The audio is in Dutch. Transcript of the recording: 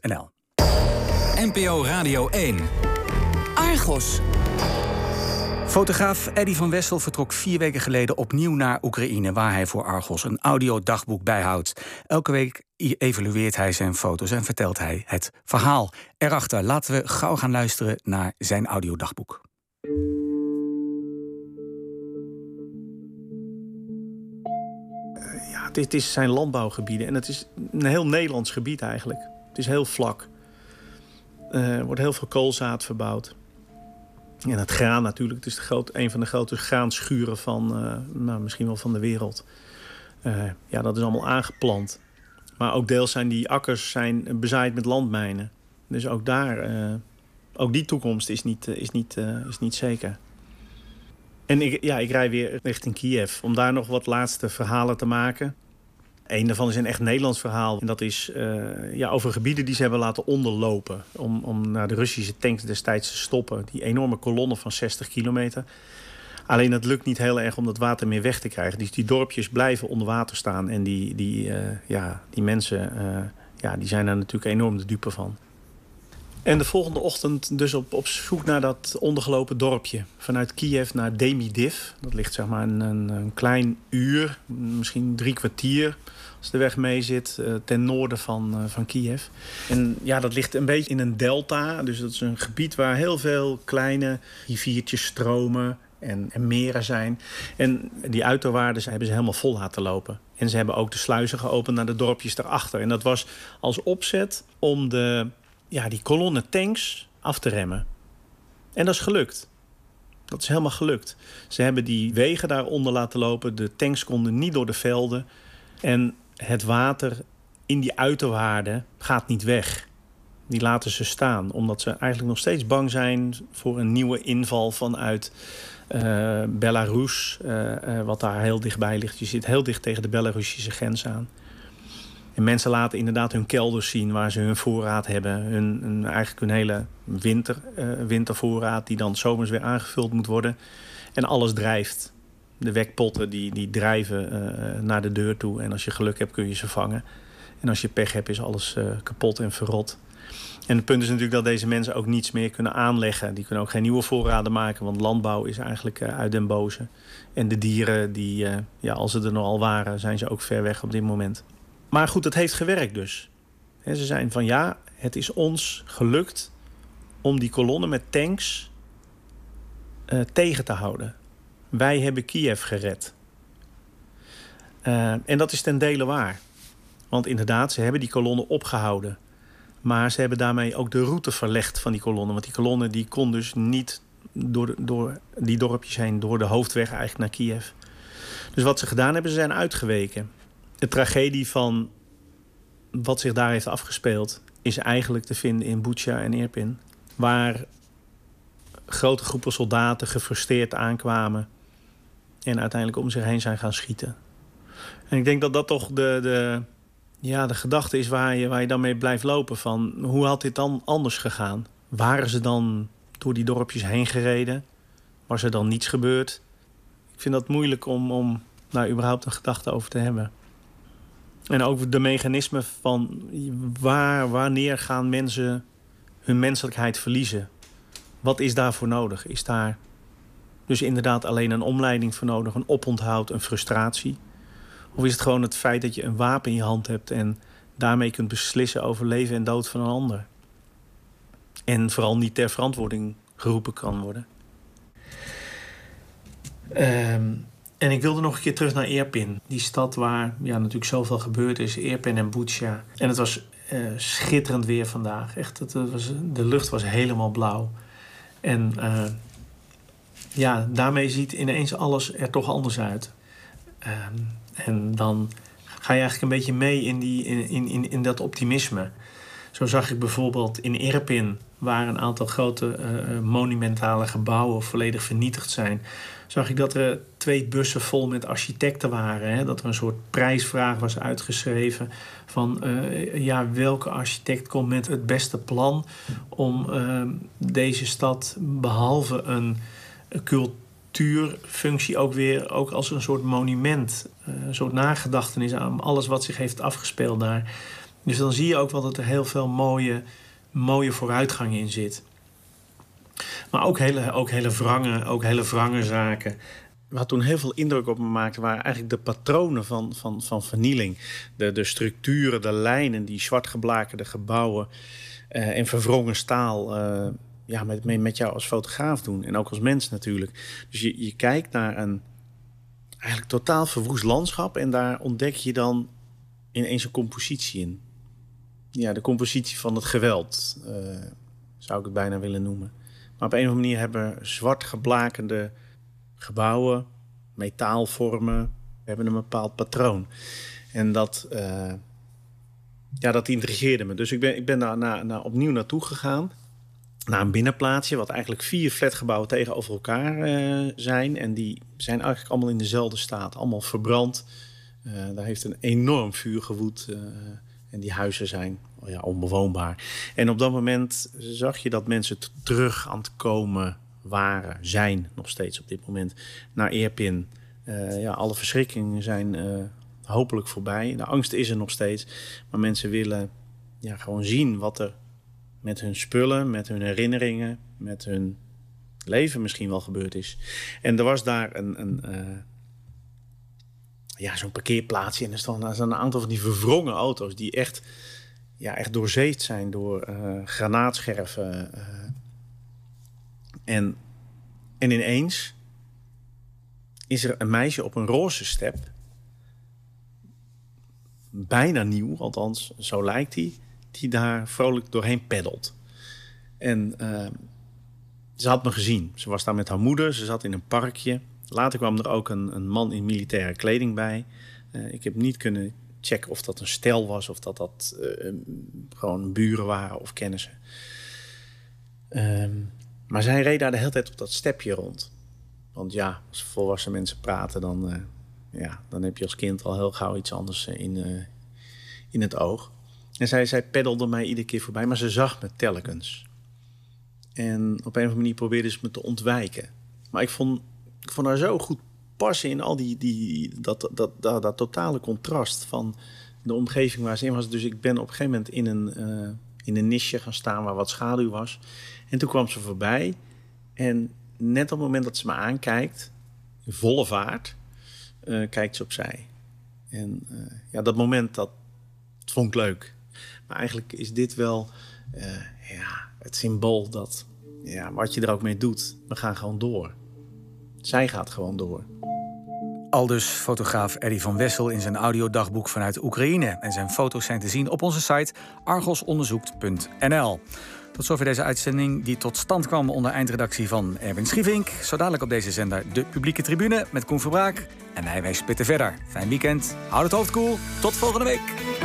NL. NPO Radio 1. Argos. Fotograaf Eddy van Wessel vertrok vier weken geleden opnieuw naar Oekraïne, waar hij voor Argos een audiodagboek bijhoudt. Elke week evalueert hij zijn foto's en vertelt hij het verhaal erachter. Laten we gauw gaan luisteren naar zijn audiodagboek. Ja, dit is zijn landbouwgebieden en het is een heel Nederlands gebied eigenlijk. Het is heel vlak. Eh, er wordt heel veel koolzaad verbouwd. En het graan natuurlijk. Het is de een van de grote graanschuren van, uh, nou, misschien wel van de wereld. Uh, ja, dat is allemaal aangeplant. Maar ook deels zijn die akkers zijn bezaaid met landmijnen. Dus ook daar, uh, ook die toekomst is niet, is niet, is niet zeker. En ik, ja, ik rij weer richting Kiev om daar nog wat laatste verhalen te maken. Een daarvan is een echt Nederlands verhaal. En dat is uh, ja, over gebieden die ze hebben laten onderlopen. Om, om naar de Russische tanks destijds te stoppen. Die enorme kolonne van 60 kilometer. Alleen het lukt niet heel erg om dat water meer weg te krijgen. Dus die dorpjes blijven onder water staan. En die, die, uh, ja, die mensen uh, ja, die zijn daar natuurlijk enorm de dupe van. En de volgende ochtend dus op, op zoek naar dat ondergelopen dorpje. Vanuit Kiev naar Demidiv. Dat ligt zeg maar een, een, klein uur, misschien drie kwartier als de weg mee zit, uh, ten noorden van, uh, van Kiev. En ja, dat ligt een beetje in een delta. Dus dat is een gebied waar heel veel kleine riviertjes stromen en, en meren zijn. En die uiterwaarden hebben ze helemaal vol laten lopen. En ze hebben ook de sluizen geopend naar de dorpjes daarachter. En dat was als opzet om de, ja, die kolonne tanks af te remmen. En dat is gelukt. Dat is helemaal gelukt. Ze hebben die wegen daaronder laten lopen. De tanks konden niet door de velden. En het water in die uiterwaarden gaat niet weg. Die laten ze staan, omdat ze eigenlijk nog steeds bang zijn voor een nieuwe inval vanuit uh, Belarus, uh, uh, wat daar heel dichtbij ligt. Je zit heel dicht tegen de Belarusische grens aan. En mensen laten inderdaad hun kelders zien waar ze hun voorraad hebben. Hun, eigenlijk hun hele winter, wintervoorraad, die dan zomers weer aangevuld moet worden. En alles drijft de wekpotten die, die drijven uh, naar de deur toe. En als je geluk hebt kun je ze vangen. En als je pech hebt is alles uh, kapot en verrot. En het punt is natuurlijk dat deze mensen ook niets meer kunnen aanleggen. Die kunnen ook geen nieuwe voorraden maken. Want landbouw is eigenlijk uit den boze. En de dieren, die, ja, als ze er nog al waren, zijn ze ook ver weg op dit moment. Maar goed, het heeft gewerkt dus. Ze zijn van ja, het is ons gelukt om die kolonnen met tanks tegen te houden. Wij hebben Kiev gered. Uh, en dat is ten dele waar. Want inderdaad, ze hebben die kolonnen opgehouden. Maar ze hebben daarmee ook de route verlegd van die kolonnen. Want die kolonnen die kon dus niet door, door die dorpjes heen, door de hoofdweg eigenlijk naar Kiev. Dus wat ze gedaan hebben, ze zijn uitgeweken. De tragedie van wat zich daar heeft afgespeeld, is eigenlijk te vinden in Bucha en Irpin. Waar grote groepen soldaten gefrustreerd aankwamen en uiteindelijk om zich heen zijn gaan schieten. En ik denk dat dat toch de, de, ja, de gedachte is waar je, waar je dan mee blijft lopen. Van hoe had dit dan anders gegaan? Waren ze dan door die dorpjes heen gereden? Was er dan niets gebeurd? Ik vind dat moeilijk om, om daar überhaupt een gedachte over te hebben. En ook de mechanismen van waar, wanneer gaan mensen hun menselijkheid verliezen? Wat is daarvoor nodig? Is daar dus inderdaad alleen een omleiding voor nodig, een oponthoud, een frustratie? Of is het gewoon het feit dat je een wapen in je hand hebt en daarmee kunt beslissen over leven en dood van een ander? En vooral niet ter verantwoording geroepen kan worden. Um, en ik wilde nog een keer terug naar Irpin. Die stad waar ja, natuurlijk zoveel gebeurd is. Irpin en Bucha. En het was uh, schitterend weer vandaag. Echt, het, was, de lucht was helemaal blauw. En uh, ja, daarmee ziet ineens alles er toch anders uit. Um, en dan ga je eigenlijk een beetje mee in, die, in, in, in dat optimisme. Zo zag ik bijvoorbeeld in Irpin, waar een aantal grote uh, monumentale gebouwen volledig vernietigd zijn, zag ik dat er twee bussen vol met architecten waren. Hè? Dat er een soort prijsvraag was uitgeschreven van uh, ja, welke architect komt met het beste plan om deze stad behalve een cultuurfunctie ook weer ook als een soort monument, een soort nagedachtenis aan alles wat zich heeft afgespeeld daar Dus dan zie je ook wel dat er heel veel mooie, mooie vooruitgang in zit. Maar ook hele, ook hele wrange, ook hele wrange zaken. Wat toen heel veel indruk op me maakte, waren eigenlijk de patronen van, van, van vernieling. De, de structuren, de lijnen, die zwartgeblakerde gebouwen uh, en verwrongen staal. Uh, ja, met, met jou als fotograaf doen. En ook als mens natuurlijk. Dus je, je kijkt naar een eigenlijk totaal verwoest landschap. En daar ontdek je dan ineens een compositie in. Ja, de compositie van het geweld, uh, zou ik het bijna willen noemen. Maar op een of andere manier hebben zwart geblakende gebouwen, metaalvormen, hebben een bepaald patroon. En dat, uh, ja, dat intrigeerde me. Dus ik ben, ik ben daar na, na, opnieuw naartoe gegaan. Naar een binnenplaatsje, wat eigenlijk vier flatgebouwen tegenover elkaar uh, zijn. En die zijn eigenlijk allemaal in dezelfde staat, allemaal verbrand. Daar heeft een enorm vuur gewoed. En die huizen zijn ja, onbewoonbaar. En op dat moment zag je dat mensen terug aan het komen waren, zijn nog steeds op dit moment, naar Eerpin. Uh, ja, alle verschrikkingen zijn uh, hopelijk voorbij. De angst is er nog steeds. Maar mensen willen ja, gewoon zien wat er met hun spullen, met hun herinneringen, met hun leven misschien wel gebeurd is. En er was daar een, een uh, ja, zo'n parkeerplaatsje. En er stonden een aantal van die verwrongen auto's die echt ja, echt doorzeefd zijn door uh, granaatscherven. Uh, en, en ineens is er een meisje op een roze step. Bijna nieuw, althans, zo lijkt hij. Die daar vrolijk doorheen peddelt. En uh, ze had me gezien. Ze was daar met haar moeder. Ze zat in een parkje. Later kwam er ook een, een man in militaire kleding bij. ik heb niet kunnen checken of dat een stel was of dat dat uh, gewoon buren waren of kennissen. Um, maar zij reed daar de hele tijd op dat stepje rond. Want ja, als volwassen mensen praten, dan, uh, ja, dan heb je als kind al heel gauw iets anders in, in het oog. En zij, zij peddelde mij iedere keer voorbij, maar ze zag me telkens. En op een of andere manier probeerde ze me te ontwijken. Maar ik vond, ik vond haar zo goed passen in al die, die, dat, dat, dat, dat, totale contrast van de omgeving waar ze in was. Dus ik ben op een gegeven moment in een, uh, in een nisje gaan staan waar wat schaduw was. En toen kwam ze voorbij. En net op het moment dat ze me aankijkt, volle vaart, uh, kijkt ze opzij. En uh, ja, dat moment, dat, vond ik leuk. Maar eigenlijk is dit wel ja, het symbool dat ja, wat je er ook mee doet, we gaan gewoon door. Zij gaat gewoon door. Aldus fotograaf Eddie van Wessel in zijn audiodagboek vanuit Oekraïne. En zijn foto's zijn te zien op onze site argosonderzoekt.nl. Tot zover deze uitzending die tot stand kwam onder eindredactie van Erwin Schievink. Zo dadelijk op deze zender de publieke tribune met Koen Verbraak. En wij, wij spitten verder. Fijn weekend, houd het hoofd koel, tot volgende week.